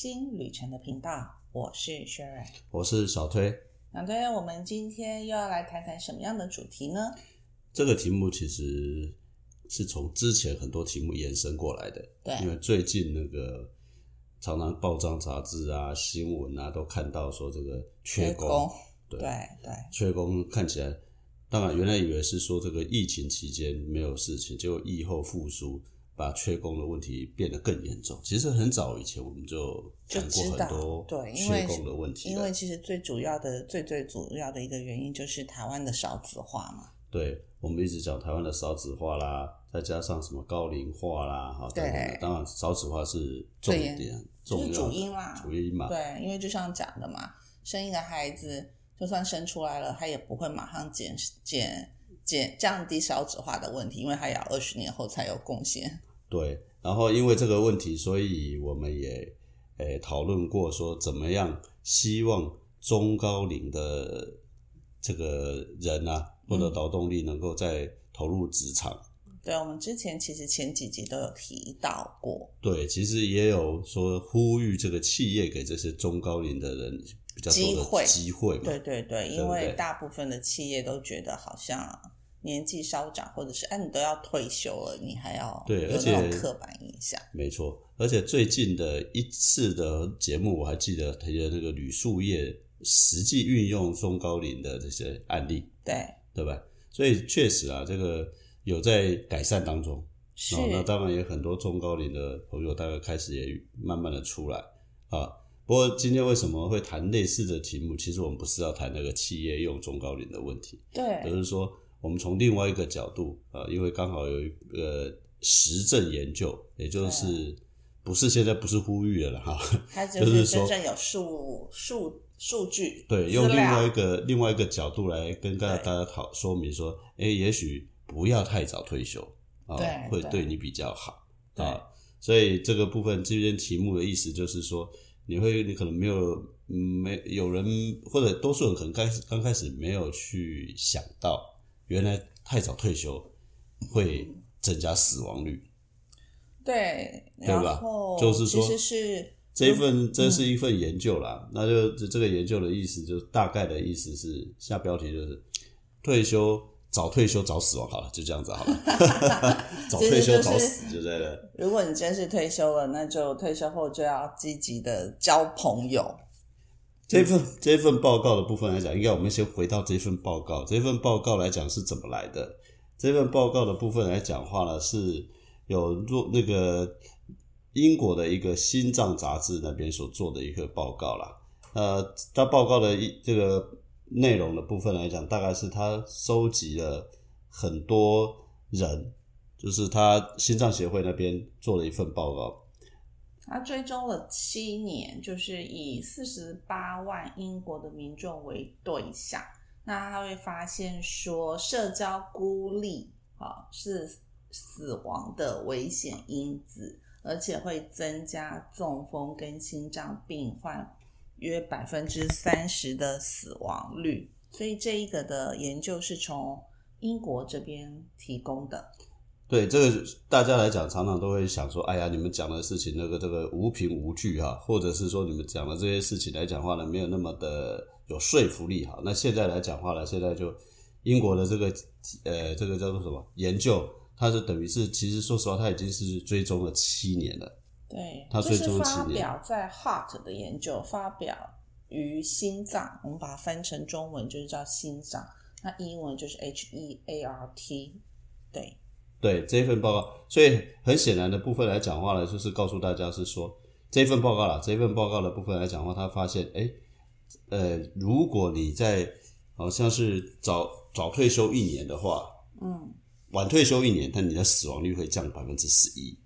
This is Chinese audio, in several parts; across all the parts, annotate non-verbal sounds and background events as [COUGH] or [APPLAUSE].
新旅程的频道，我是 Sharon。我是小推。小推，我们今天又要来谈谈什么样的主题呢？这个题目其实是从之前很多题目延伸过来的。对因为最近那个常常报章杂志啊、新闻啊都看到说这个缺工，对对对缺工看起来，当然原来以为是说这个疫情期间没有事情，结果疫后复苏，把缺工的问题变得更严重。其实很早以前我们就就讲过很多对缺工的问题了因为其实最主要的、最最主要的一个原因就是台湾的少子化嘛。对，我们一直讲台湾的少子化啦，再加上什么高龄化啦，哈，对当然少子化是重点，就主因啦主因嘛，对，因为就像讲的嘛，生一个孩子，就算生出来了，他也不会马上减减减降低少子化的问题，因为他也要二十年后才有贡献。对。然后因为这个问题，所以我们也诶讨论过说，怎么样希望中高龄的这个人啊，或嗯者劳动力能够再投入职场。对，我们之前其实前几集都有提到过，对，其实也有说呼吁这个企业给这些中高龄的人比较多机会的机会嘛。对对对，因为大部分的企业都觉得好像年纪稍长，或者是哎、你都要退休了，你还要有对而且刻板印象。没错，而且最近的一次的节目，我还记得提的那个铝塑业实际运用中高龄的这些案例，对，对吧？所以确实啊，这个有在改善当中。是，哦，那当然也很多中高龄的朋友，大概开始也慢慢的出来啊。不过今天为什么会谈类似的题目？其实我们不是要谈那个企业用中高龄的问题，对而是说我们从另外一个角度啊，因为刚好有一个实证研究，也就是不是现在不是呼吁了哈，它就就是真正有数数数据，对，用另外一个另外一个角度来跟大家对大家讨说明说，哎，也许不要太早退休啊会对。你比较好啊。所以这个部分这篇题目的意思就是说，你会你可能没有嗯没有人或者多数人可能开始刚开始没有去想到，原来太早退休会增加死亡率。对，对吧就是说其实是这一份这是一份研究啦，那就这这个研究的意思，就是大概的意思是下标题就是退休早退休早死亡好了，就这样子好了，[LAUGHS] 早退休早死就在这。如果你真是退休了，那就退休后就要积极的交朋友。这份这份报告的部分来讲，应该我们先回到这份报告。这份报告来讲是怎么来的？这份报告的部分来讲话呢，是有若那个英国的一个心脏杂志那边所做的一个报告啦。呃，它报告的一这个内容的部分来讲，大概是他收集了很多人，就是他心脏协会那边做了一份报告。他追踪了七年，就是以四十八万英国的民众为对象。那他会发现说，社交孤立啊是死亡的危险因子，而且会增加中风跟心脏病患约百分之三十的死亡率。所以这一个的研究是从英国这边提供的。对这个大家来讲，常常都会想说，哎呀，你们讲的事情那个这个无凭无据哈，或者是说你们讲的这些事情来讲话呢，没有那么的有说服力哈。那现在来讲话呢，现在就英国的这个呃这个叫做什么研究，它是等于是其实说实话，它已经是追踪了七年了。对，他这是发最终几年表在 Heart 的研究，发表于心脏，我们把它翻成中文就是叫心脏，那英文就是 H E A R T，对，对这份报告，所以很显然的部分来讲话呢，就是告诉大家是说这份报告啦，这份报告的部分来讲话，他发现，哎，呃，如果你在好像是早早退休一年的话，嗯，晚退休一年，但你的死亡率会降百分之十一。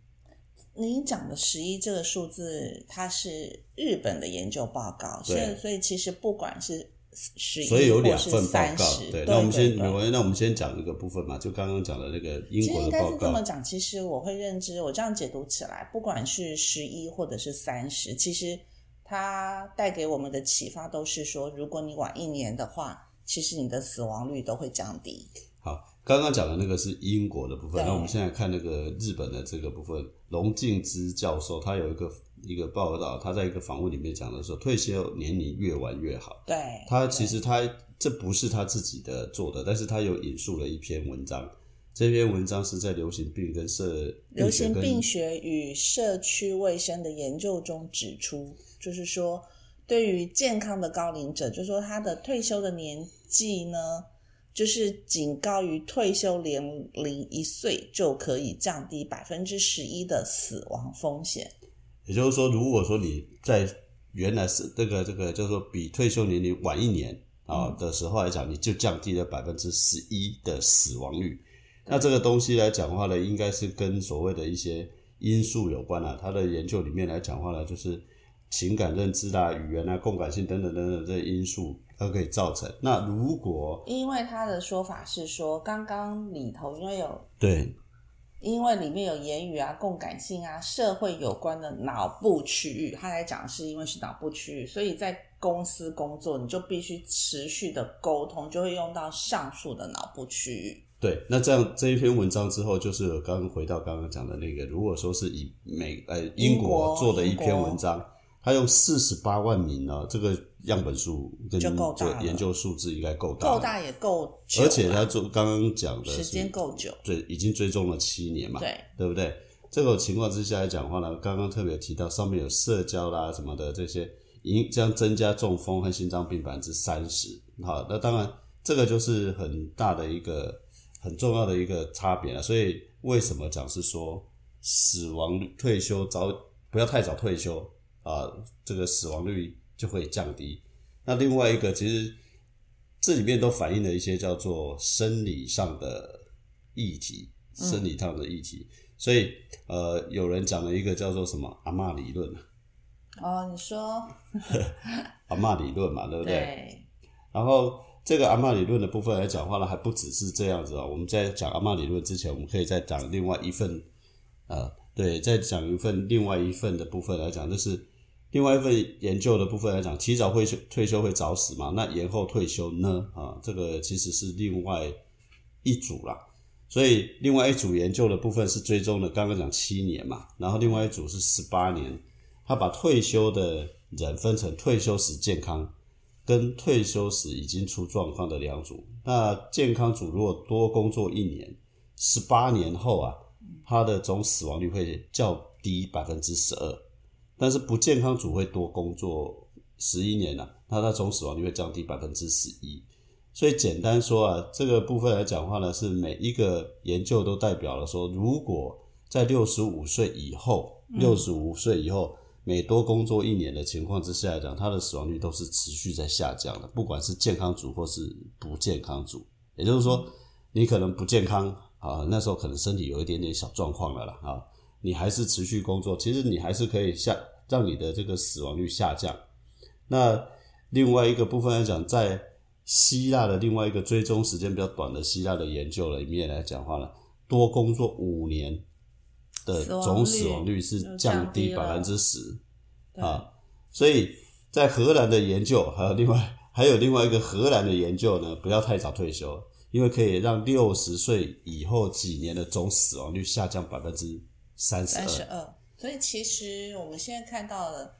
你讲的十一这个数字，它是日本的研究报告，所以所以其实不管是十一所以有两份报告，对。对，那我们先，那我们先讲一个部分嘛，就刚刚讲的那个英国的报其实应该是这么，讲，其实我会认知，我这样解读起来，不管是十一或者是三十，其实它带给我们的启发都是说，如果你晚一年的话，其实你的死亡率都会降低。好，刚刚讲的那个是英国的部分，对那我们现在看那个日本的这个部分，龙敬之教授他有一个一个报道，他在一个访问里面讲的说，退休年龄越晚越好。对，他其实他这不是他自己的做的，但是他有引述了一篇文章，这篇文章是在流行病跟社流行病学与社区卫生的研究中指出，就是说，对于健康的高龄者，就是说他的退休的年纪呢，就是仅高于退休年龄一岁，就可以降低百分之十一的死亡风险。也就是说，如果说你在原来是这个这个叫做比退休年龄晚一年啊、嗯的时候来讲，你就降低了百分之十一的死亡率。那这个东西来讲的话呢，应该是跟所谓的一些因素有关啊。它的研究里面来讲的话呢，就是情感认知啦、语言啊、共感性等等等等这些因素，它可以造成。那如果因为他的说法是说，刚刚里头因为有对因为里面有言语啊、共感性啊、社会有关的脑部区域，他来讲是因为是脑部区域，所以在公司工作你就必须持续的沟通，就会用到上述的脑部区域。对，那这样这一篇文章之后，就是我刚刚回到刚刚讲的那个，如果说是以美呃英国做的一篇文章，他用四十八万名呢，这个样本数跟就够大了研究数字应该够大，够，大也够久，而且他做刚刚讲的时间够久，对已经追踪了七年嘛，对对不对？这种情况之下来讲的话呢，刚刚特别提到上面有社交啦什么的这些，影将增加中风和心脏病百分之三十。好，那当然这个就是很大的一个很重要的一个差别了。所以为什么讲是说死亡率退休早不要太早退休啊、这个死亡率就会降低。那另外一个其实这里面都反映了一些叫做生理上的议题，生理上的议题。所以呃，有人讲了一个叫做什么阿嬷理论，哦，你说 [LAUGHS] 阿嬷理论嘛，对不对？对，然后这个阿嬷理论的部分来讲话呢，还不只是这样子啊、我们在讲阿嬷理论之前，我们可以再讲另外一份，呃，对，再讲一份另外一份的部分来讲，就是另外一份研究的部分来讲，提早退休退休会早死嘛？那延后退休呢？啊，这个其实是另外一组啦。所以另外一组研究的部分是追踪了刚刚讲七年嘛，然后另外一组是十八年，他把退休的人分成退休时健康跟退休时已经出状况的两组。那健康组如果多工作一年，十八年后啊，他的总死亡率会较低百分之十二，但是不健康组会多工作十一年啊，那它总死亡率会降低百分之十一。所以简单说啊，这个部分来讲话呢，是每一个研究都代表了说，如果在六十五岁以后，六十五岁以后每多工作一年的情况之下来讲，它的死亡率都是持续在下降的，不管是健康组或是不健康组。也就是说，你可能不健康啊，那时候可能身体有一点点小状况了啦啊，你还是持续工作，其实你还是可以下让你的这个死亡率下降。那另外一个部分来讲，在希腊的另外一个追踪时间比较短的希腊的研究里面来讲话呢，多工作五年的总死亡率是降低百分之十啊，所以在荷兰的研究还有另外还有另外一个荷兰的研究呢，不要太早退休，因为可以让六十岁以后几年的总死亡率下降百分之三十二。二。所以其实我们现在看到了，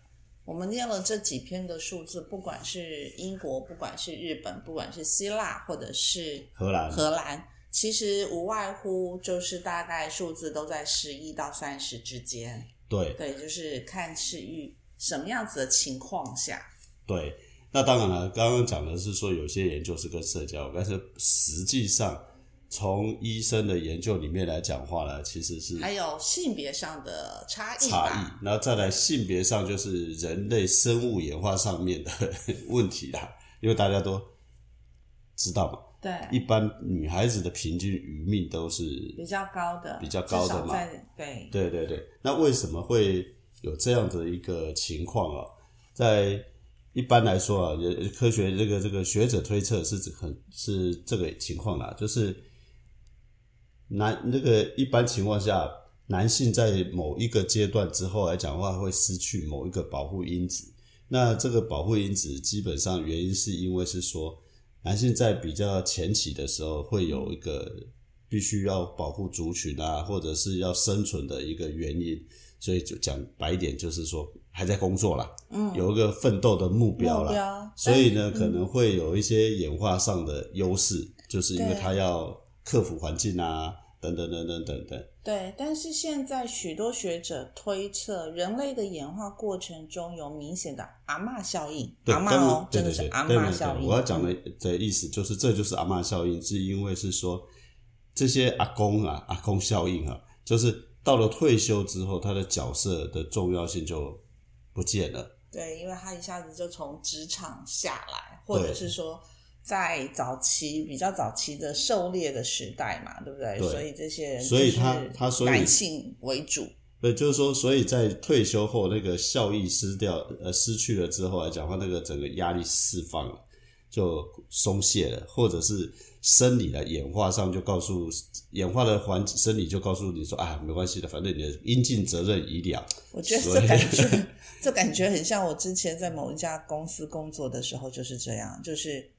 我们念了这几篇的数字，不管是英国，不管是日本，不管是希腊，或者是荷兰荷兰，其实无外乎就是大概数字都在十一到三十之间。对对，就是看是遇什么样子的情况下。对，那当然了，刚刚讲的是说有些研究是跟社交，但是实际上从医生的研究里面来讲话呢，其实是还有性别上的差异差。异，然后再来性别上就是人类生物演化上面的问题啦，因为大家都知道嘛，对，一般女孩子的平均余命都是比较高的，比较高的嘛在对对对对，那为什么会有这样的一个情况啊？在一般来说啊，也科学这个这个学者推测是指很是这个情况啦，就是男那个一般情况下，男性在某一个阶段之后来讲的话，会失去某一个保护因子。那这个保护因子基本上原因是因为是说，男性在比较前期的时候会有一个必须要保护族群啊，或者是要生存的一个原因，所以就讲白一点，就是说还在工作啦，嗯，有一个奋斗的目标啦，标。所以呢，但可能会有一些演化上的优势，就是因为他要克服环境啊，等等等等等等。对，但是现在许多学者推测，人类的演化过程中有明显的阿嬷效应，对，阿嬷当然哦，对对对，真的是阿对对嬷效应。对我要讲的嗯的意思就是，这就是阿嬷效应，是因为是说这些阿公啊，阿公效应啊，就是到了退休之后，他的角色的重要性就不见了。对，因为他一下子就从职场下来，或者是说在早期比较早期的狩猎的时代嘛，对不对？对所以这些人所以他他所以男性为主，对，就是说，所以在退休后那个效益失掉，呃，失去了之后来讲的话，那个整个压力释放了，就松懈了，或者是生理的演化上就告诉演化的环生理就告诉你说啊，没关系的，反正你的应尽责任已了。我觉得这感觉，[LAUGHS] 这感觉很像我之前在某一家公司工作的时候就是这样，就是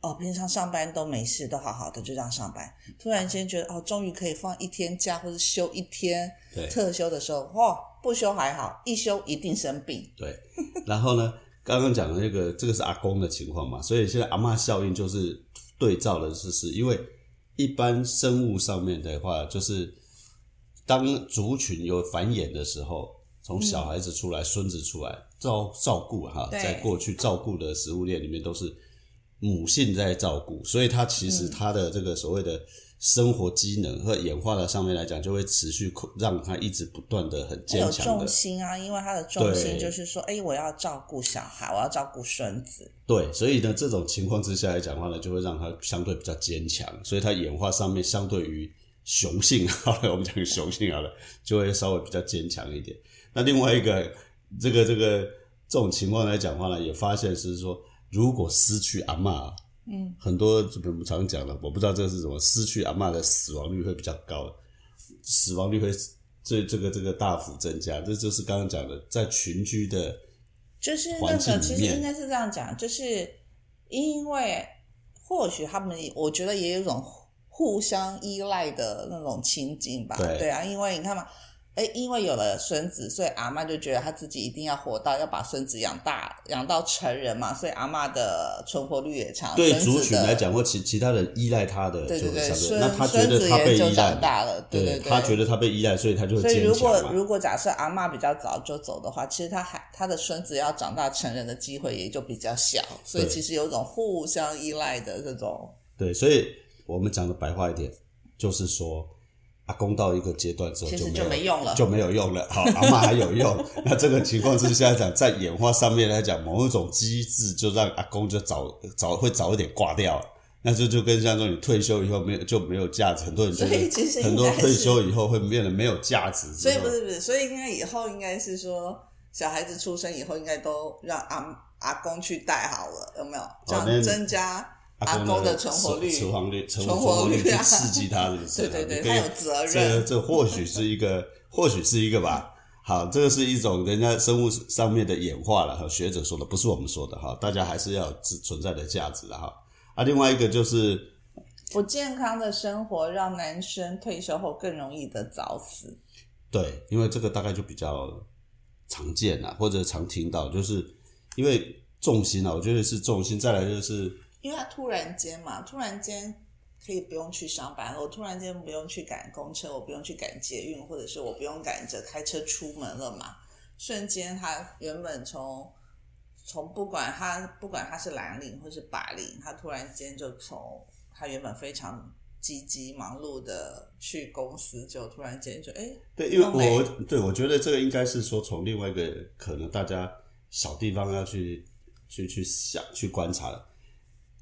哦，平常上班都没事，都好好的就这样上班，突然间觉得哦，终于可以放一天假或者休一天对特休的时候，哇，不休还好，一休一定生病。对，然后呢，刚刚讲的那个，这个是阿公的情况嘛，所以现在阿嬷效应就是对照的是，是因为一般生物上面的话，就是当族群有繁衍的时候，从小孩子出来、孙子出来照照顾哈，在过去照顾的食物链里面都是母性在照顾，所以它其实它的这个所谓的生活机能和演化的上面来讲，就会持续让它一直不断的很有坚强的重心啊，因为他的重心就是说，哎，我要照顾小孩，我要照顾孙子。对，所以呢，这种情况之下来讲的话呢，就会让它相对比较坚强，所以它演化上面相对于雄性，好了，我们讲雄性好了，就会稍微比较坚强一点。那另外一个，这个这个这种情况来讲的话呢，也发现是说，如果失去阿嬷，嗯，很多就我们常讲的，我不知道这是什么，失去阿嬷的死亡率会比较高，死亡率会这这个这个大幅增加，这就是刚刚讲的，在群居的就是那个，其实应该是这样讲，就是因为或许他们，我觉得也有一种互相依赖的那种情景吧。对啊，因为你看嘛，哎，因为有了孙子，所以阿嬷就觉得她自己一定要活到要把孙子养大，养到成人嘛，所以阿嬷的存活率也长。对族群来，讲，或其其他人依赖他的，对对对，孙那他觉得他被也就依赖长，大了，对对，他觉得他被依赖，所以他就会所以如。果如果假设阿嬷比较早就走的话，其实他还他的孙子要长大成人的机会也就比较小，所以其实有一种互相依赖的这种。对，所以我们讲的白话一点，就是说阿公到一个阶段之后其实没有就没用了就没有用了。好，阿妈还有用。那这个情况之下讲，在演化上面来讲，某一种机制就让阿公就早早会早一点挂掉。那这就跟像说你退休以后没有就没有价值，很多人觉所以其实得很多退休以后会变得没有价值。所以不是不是，所以应该以后应该是说，小孩子出生以后应该都让阿阿公去带好了，有没有？这样增加阿公公的存活率。存活率、存存活率去刺激他，是不是？对对对他有责任这这或许是一个，或许是一个吧。好，这个是一种人家生物上面的演化了，哈，学者说的，不是我们说的哈。大家还是要存存在的价值的哈。啊，另外一个就是不健康的生活让男生退休后更容易的早死。对，因为这个大概就比较常见啦，或者常听到，就是因为重心啊，我觉得是重心。再来就是因为他突然间嘛，突然间可以不用去上班了，我突然间不用去赶公车，我不用去赶捷运，或者是我不用赶着开车出门了嘛，瞬间他原本从从不管他不管他是蓝领或是白领，他突然间就从他原本非常积极忙碌的去公司，就突然间就哎，对，因为我对我觉得这个应该是说从另外一个可能大家小地方要去去去想去观察了。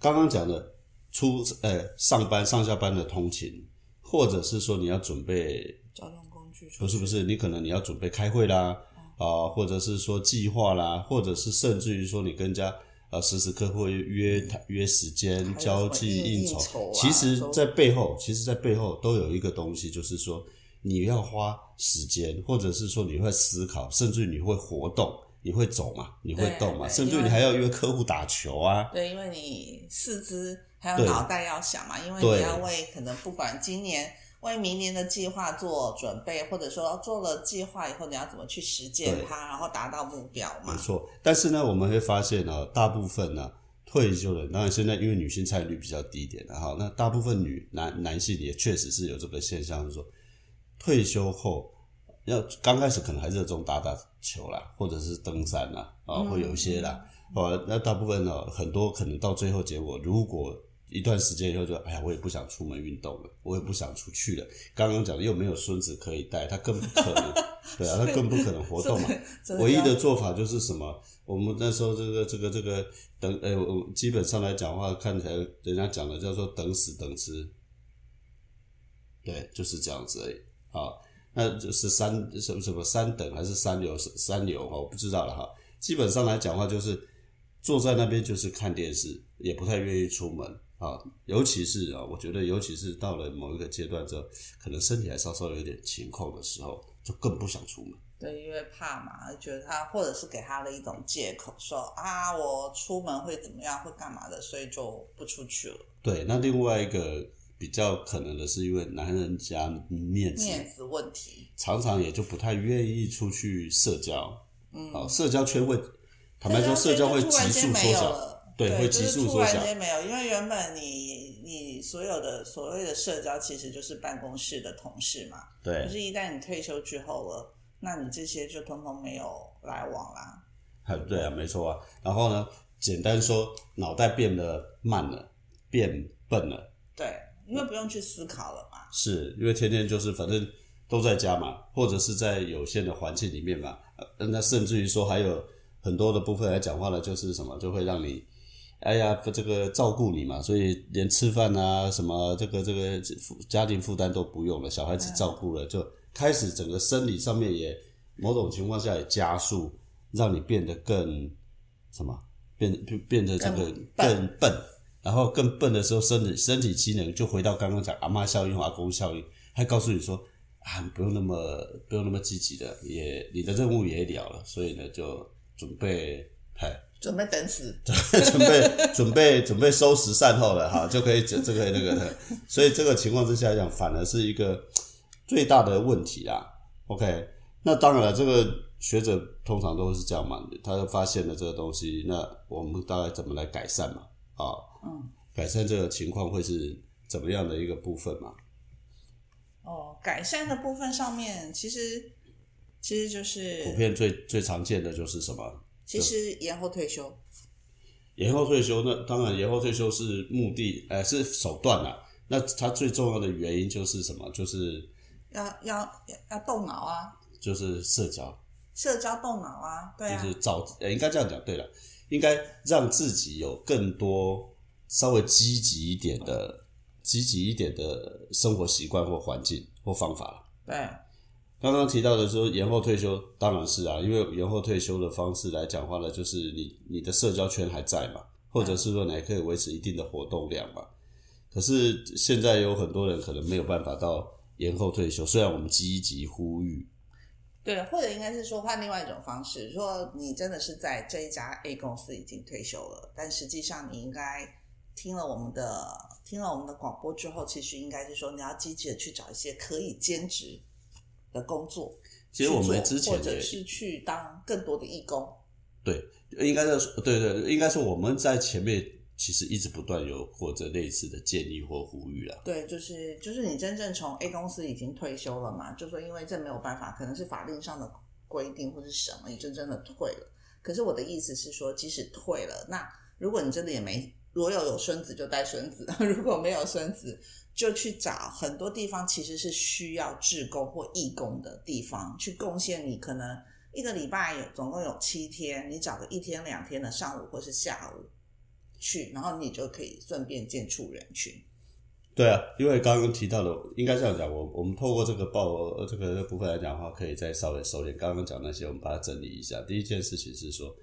刚刚讲的出呃上班上下班的通勤，或者是说你要准备交通工具不是不是，你可能你要准备开会啦，啊、或者是说计划啦，或者是甚至于说你跟人家呃时时刻会约约时间、交际、应应酬，应酬。啊其实，在背后，其实，在背后都有一个东西，就是说你要花时间，或者是说你会思考，甚至于你会活动，你会走嘛，你会对动嘛，对甚至你还要约客户打球啊，对，因为你四肢还有对。脑袋要想嘛，因为你要为可能不管今年为明年的计划做准备，或者说做了计划以后，你要怎么去实践它，然后达到目标嘛。没。错，但是呢，我们会发现呢、大部分呢退休的人，当然现在因为女性参与率比较低一点的哈，那大部分女男男性也确实是有这个现象，就是说退休后要刚开始可能还热衷打打球啦，或者是登山啦，啊，会有一些啦，哦，那大部分呢，很多可能到最后结果，如果一段时间以后就，哎呀，我也不想出门运动了，我也不想出去了。刚刚讲的又没有孙子可以带，他更不可能，[LAUGHS] 对啊，他更不可能活动嘛。唯一的做法就是什么？我们那时候这个这个这个等呃，我基本上来讲话，看起来人家讲的叫做等死等吃，对，就是这样子而已。好，那就是三什么什么三等还是三流三流哈，我不知道了哈。基本上来讲话就是坐在那边就是看电视，也不太愿意出门啊。尤其是啊，我觉得尤其是到了某一个阶段之后，可能身体还稍稍有点情况的时候，就更不想出门。对，因为怕嘛，觉得他或者是给他了一种借口，说啊，我出门会怎么样，会干嘛的，所以就不出去了。对，那另外一个比较可能的是，因为男人家面子，面子问题，常常也就不太愿意出去社交。嗯，好，社交圈会，坦白说，社交会急速缩小。了，对会急速缩小然间没有，因为原本你你所有的所谓的社交其实就是办公室的同事嘛，对可对，是，一旦你退休之后了，那你这些就通通没有来往啦。啊对啊，没错啊。然后呢，简单说，脑袋变得慢了，变笨了，对，因为不用去思考了嘛。是因为天天就是反正都在家嘛，或者是在有限的环境里面嘛。呃那甚至于说还有很多的部分来讲话呢，就是什么就会让你，哎呀，这个照顾你嘛，所以连吃饭啊什么这个这个家庭负担都不用了，小孩子照顾了，就开始整个生理上面也某种情况下也加速，让你变得更什么变变变得这个更笨更笨。然后更笨的时候，身体身体机能就回到刚刚讲阿妈效应或阿公效应，还告诉你说啊，不用那么不用那么积极的，也你的任务也了了，所以呢就准备，嗨，准备等死，准备准备准备收拾善后了哈，就可以这这个那个的，所以这个情况之下来讲，反而是一个最大的问题啦。OK，那当然了，这个学者通常都是这样嘛，他发现了这个东西，那我们大概怎么来改善嘛？啊，嗯，改善这个情况会是怎么样的一个部分嘛？哦，改善的部分上面，其实其实就是普遍最最常见的就是什么？其实延后退休，延后退休，那当然延后退休是目的，呃，是手段啦。那它最重要的原因就是什么？就是要要要要动脑啊，就是社交，社交动脑啊，对啊，就是找，呃，应该这样讲。对了，应该让自己有更多稍微积极一点的、积极一点的生活习惯或环境或方法了对，刚刚提到的说延后退休，当然是啊，因为延后退休的方式来讲话呢，就是你你的社交圈还在嘛，或者是说你还可以维持一定的活动量嘛。可是现在有很多人可能没有办法到延后退休，虽然我们积极呼吁，对，或者应该是说换另外一种方式，说你真的是在这一家 A 公司已经退休了，但实际上你应该听了我们的听了我们的广播之后，其实应该是说你要积极的去找一些可以兼职的工作其实我们之前或者是去当更多的义工。对，应该是对对，应该是我们在前面其实一直不断有或者类似的建议或呼吁啦。对，就是就是你真正从 A 公司已经退休了嘛，就说因为这没有办法，可能是法令上的规定或是什么，你就真的退了。可是我的意思是说，即使退了，那如果你真的也没，如果有有孙子就带孙子，[LAUGHS] 如果没有孙子就去找很多地方其实是需要志工或义工的地方去贡献你可能一个礼拜有总共有七天，你找个一天两天的上午或是下午去，然后你就可以顺便接触人群。对啊，因为刚刚提到的，应该这样讲，我我们透过这个报呃这个部分来讲的话，可以再稍微收敛刚刚讲那些，我们把它整理一下。第一件事情是说，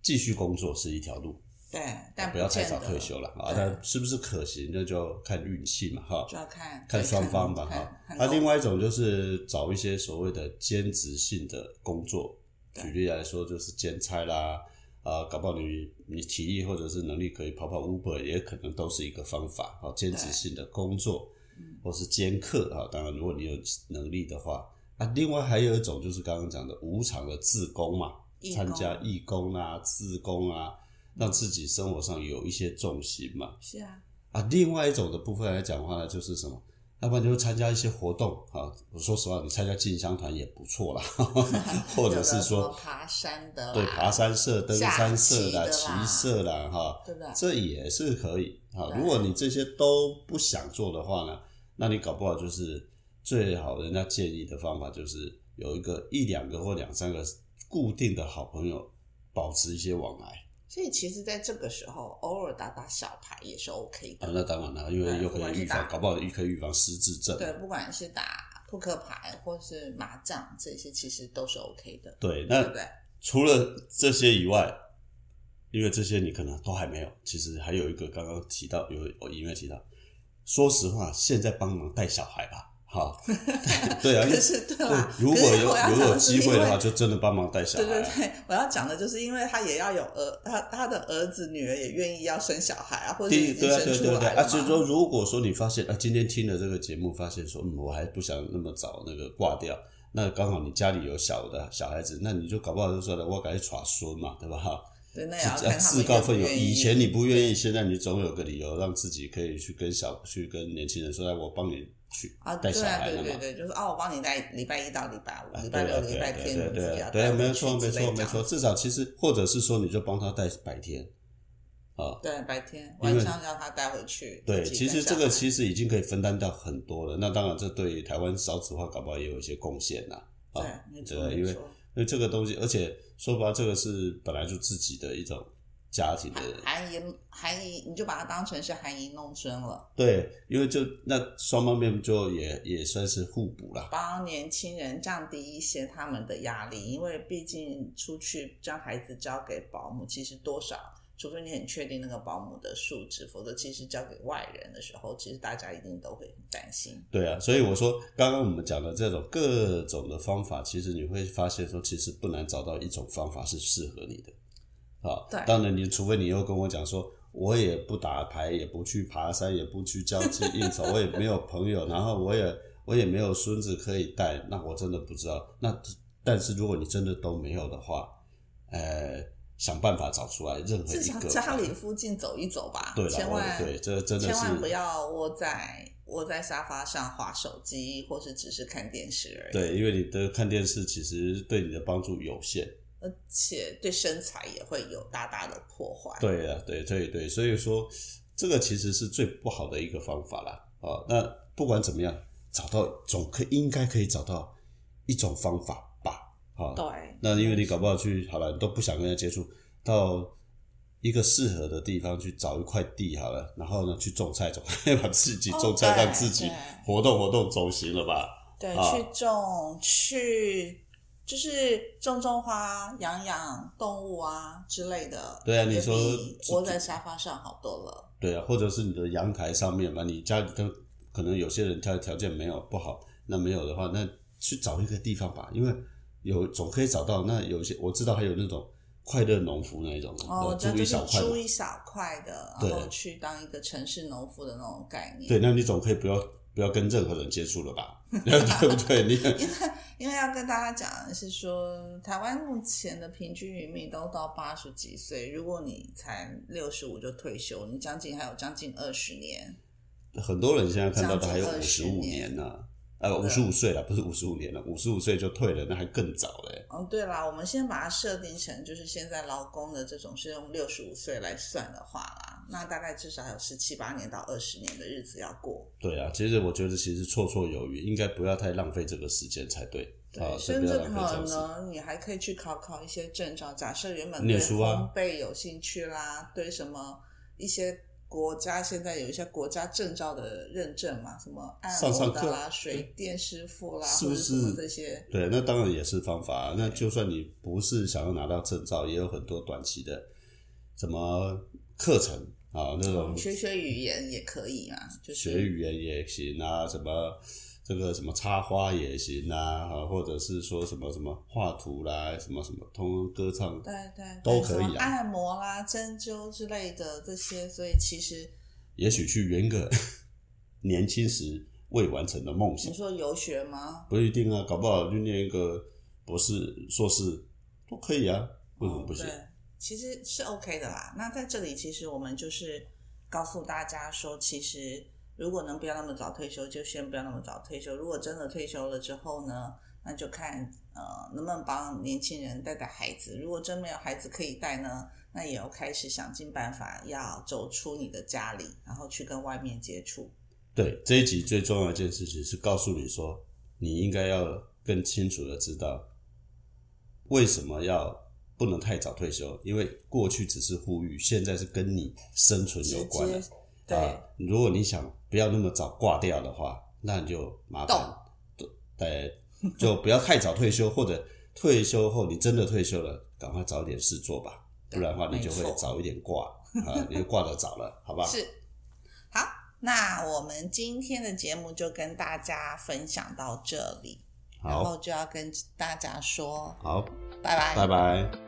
继续工作是一条路，对，但不要太早退休了啊。对但是不是可行，那就看运气嘛，哈。就要看看对双方吧，哈。看那另外一种就是找一些所谓的兼职性的工作，对举例来说就是兼差啦，啊，搞不好你你体力或者是能力可以跑跑 Uber，也可能都是一个方法。啊，兼职性的工作，或是兼课啊。当然，如果你有能力的话，啊，另外还有一种就是刚刚讲的无偿的自工嘛，参加义工啊、自工啊，让自己生活上有一些重心嘛。是啊。啊，另外一种的部分来讲的话呢，就是什么？要不然就参加一些活动啊。我说实话，你参加进香团也不错啦，[LAUGHS] 或者是说爬山的，对，爬山社、登山社啦、骑社啦，哈，对不对？这也是可以啊。如果你这些都不想做的话呢，那你搞不好就是最好人家建议的方法，就是有一个一两个或两三个固定的好朋友，保持一些往来。所以其实，在这个时候，偶尔打打小牌也是 OK 的。啊，那当然了，因为又可以预防，搞不好又可以预防失智症。对，不管是打扑克牌或是麻将，这些其实都是 OK 的。对，那除了这些以外，因为这些你可能都还没有，其实还有一个刚刚提到，有我隐约提到，说实话，现在帮忙带小孩吧。好，[LAUGHS] 对啊，可是对啊，如果有有有机会的话，就真的帮忙带小孩。对对对，我要讲的就是，因为他也要有儿，他他的儿子女儿也愿意要生小孩啊，或者已经生出来啊。所以说，如果说你发现啊，今天听了这个节目，发现说，嗯，我还不想那么早那个挂掉，那刚好你家里有小的小孩子，那你就搞不好就说了，我赶紧耍孙嘛，对吧？哈。对，那要自告奋勇。以前你不愿意，现在你总有个理由让自己可以去跟小去跟年轻人说，来我帮你去带小孩对对对，就是哦，我帮你带礼拜一到礼拜五，礼拜六、礼拜天对对对对，没错没错没错，至少其实或者是说，你就帮他带白天啊，对白天晚上要他带回去。对，其实这个其实已经可以分担掉很多了。那当然，这对台湾少子化搞不好也有一些贡献呐。对，没错，因为因为这个东西，而且说白了，这个是本来就自己的一种。家庭的含饴含饴，你就把它当成是含饴弄孙了。对，因为就那双方面就也也算是互补了，帮年轻人降低一些他们的压力。因为毕竟出去将孩子交给保姆，其实多少，除非你很确定那个保姆的素质，否则其实交给外人的时候，其实大家一定都会很担心。对啊，所以我说刚刚我们讲的这种各种的方法，其实你会发现说，其实不难找到一种方法是适合你的。啊，当然，你除非你又跟我讲说，我也不打牌，也不去爬山，也不去交际应酬，我也没有朋友，然后我也我也没有孙子可以带，那我真的不知道。那但是如果你真的都没有的话，呃，想办法找出来任何一个家里附近走一走吧，对千万对，这真的千万不要窝在窝在沙发上划手机，或是只是看电视而已。对，因为你的看电视其实对你的帮助有限。而且对身材也会有大大的破坏。对啊，对对对，所以说这个其实是最不好的一个方法啦。啊，那不管怎么样，找到总可应该可以找到一种方法吧。啊，对。那因为你搞不好去好了，你都不想跟人接触，到一个适合的地方去找一块地好了，然后呢去种菜，种 [LAUGHS] 把自己种菜，让自己活动活动，总行了吧？对，去种去。就是种种花、养养动物啊之类的，对啊，你说窝在沙发上好多了。对啊，或者是你的阳台上面嘛，你家里都可能有些人条条件没有不好，那没有的话，那去找一个地方吧，因为有总可以找到。那有些我知道还有那种快乐农夫那一种，哦，租一小块，租一小块的，然后去当一个城市农夫的那种概念。对，那你总可以不要。不要跟任何人接触了吧，[LAUGHS] 对不对？你 [LAUGHS] 因为因为要跟大家讲的是说，台湾目前的平均余命都到八十几岁，如果你才六十五就退休，你将近还有将近二十年。很多人现在看到的还有五十五年呢。呃，五十五岁了，不是五十五年了，五十五岁就退了，那还更早嘞。哦，对啦，我们先把它设定成，就是现在劳工的这种是用六十五岁来算的话啦，那大概至少还有十七八年到二十年的日子要过。对啊，其实我觉得其实绰绰有余，应该不要太浪费这个时间才对。对，甚至可能你还可以去考考一些证照。假设原本对烘焙有兴趣啦，对什么一些。国家现在有一些国家证照的认证嘛，什么按摩的啦、水电师傅啦，是不是这些？对，那当然也是方法。那就算你不是想要拿到证照，也有很多短期的什么课程啊，那种学学语言也可以啊，就是学语言也行啊，什么这个什么插花也行啊，啊，或者是说什么什么画图啦，什么什么通通歌唱，对对都可以啊按摩啦、针灸之类的这些，所以其实也许去圆个 [LAUGHS] 年轻时未完成的梦想你，说游学吗？不一定啊，搞不好就念一个博士、硕士都可以啊，为什么不行？对，其实是 OK 的啦。那在这里，其实我们就是告诉大家说，其实如果能不要那么早退休，就先不要那么早退休。如果真的退休了之后呢，那就看呃能不能帮年轻人带带孩子。如果真没有孩子可以带呢，那也要开始想尽办法要走出你的家里，然后去跟外面接触。对，这一集最重要的一件事情是告诉你说，你应该要更清楚的知道为什么要不能太早退休，因为过去只是呼吁，现在是跟你生存有关的。对。啊，如果你想不要那么早挂掉的话，那你就麻烦，对，就不要太早退休，或者退休后你真的退休了，赶快找点事做吧，不然的话你就会早一点挂啊，[LAUGHS] 你就挂得早了，好吧？是，好，那我们今天的节目就跟大家分享到这里，然好后就要跟大家说好，拜拜，拜拜。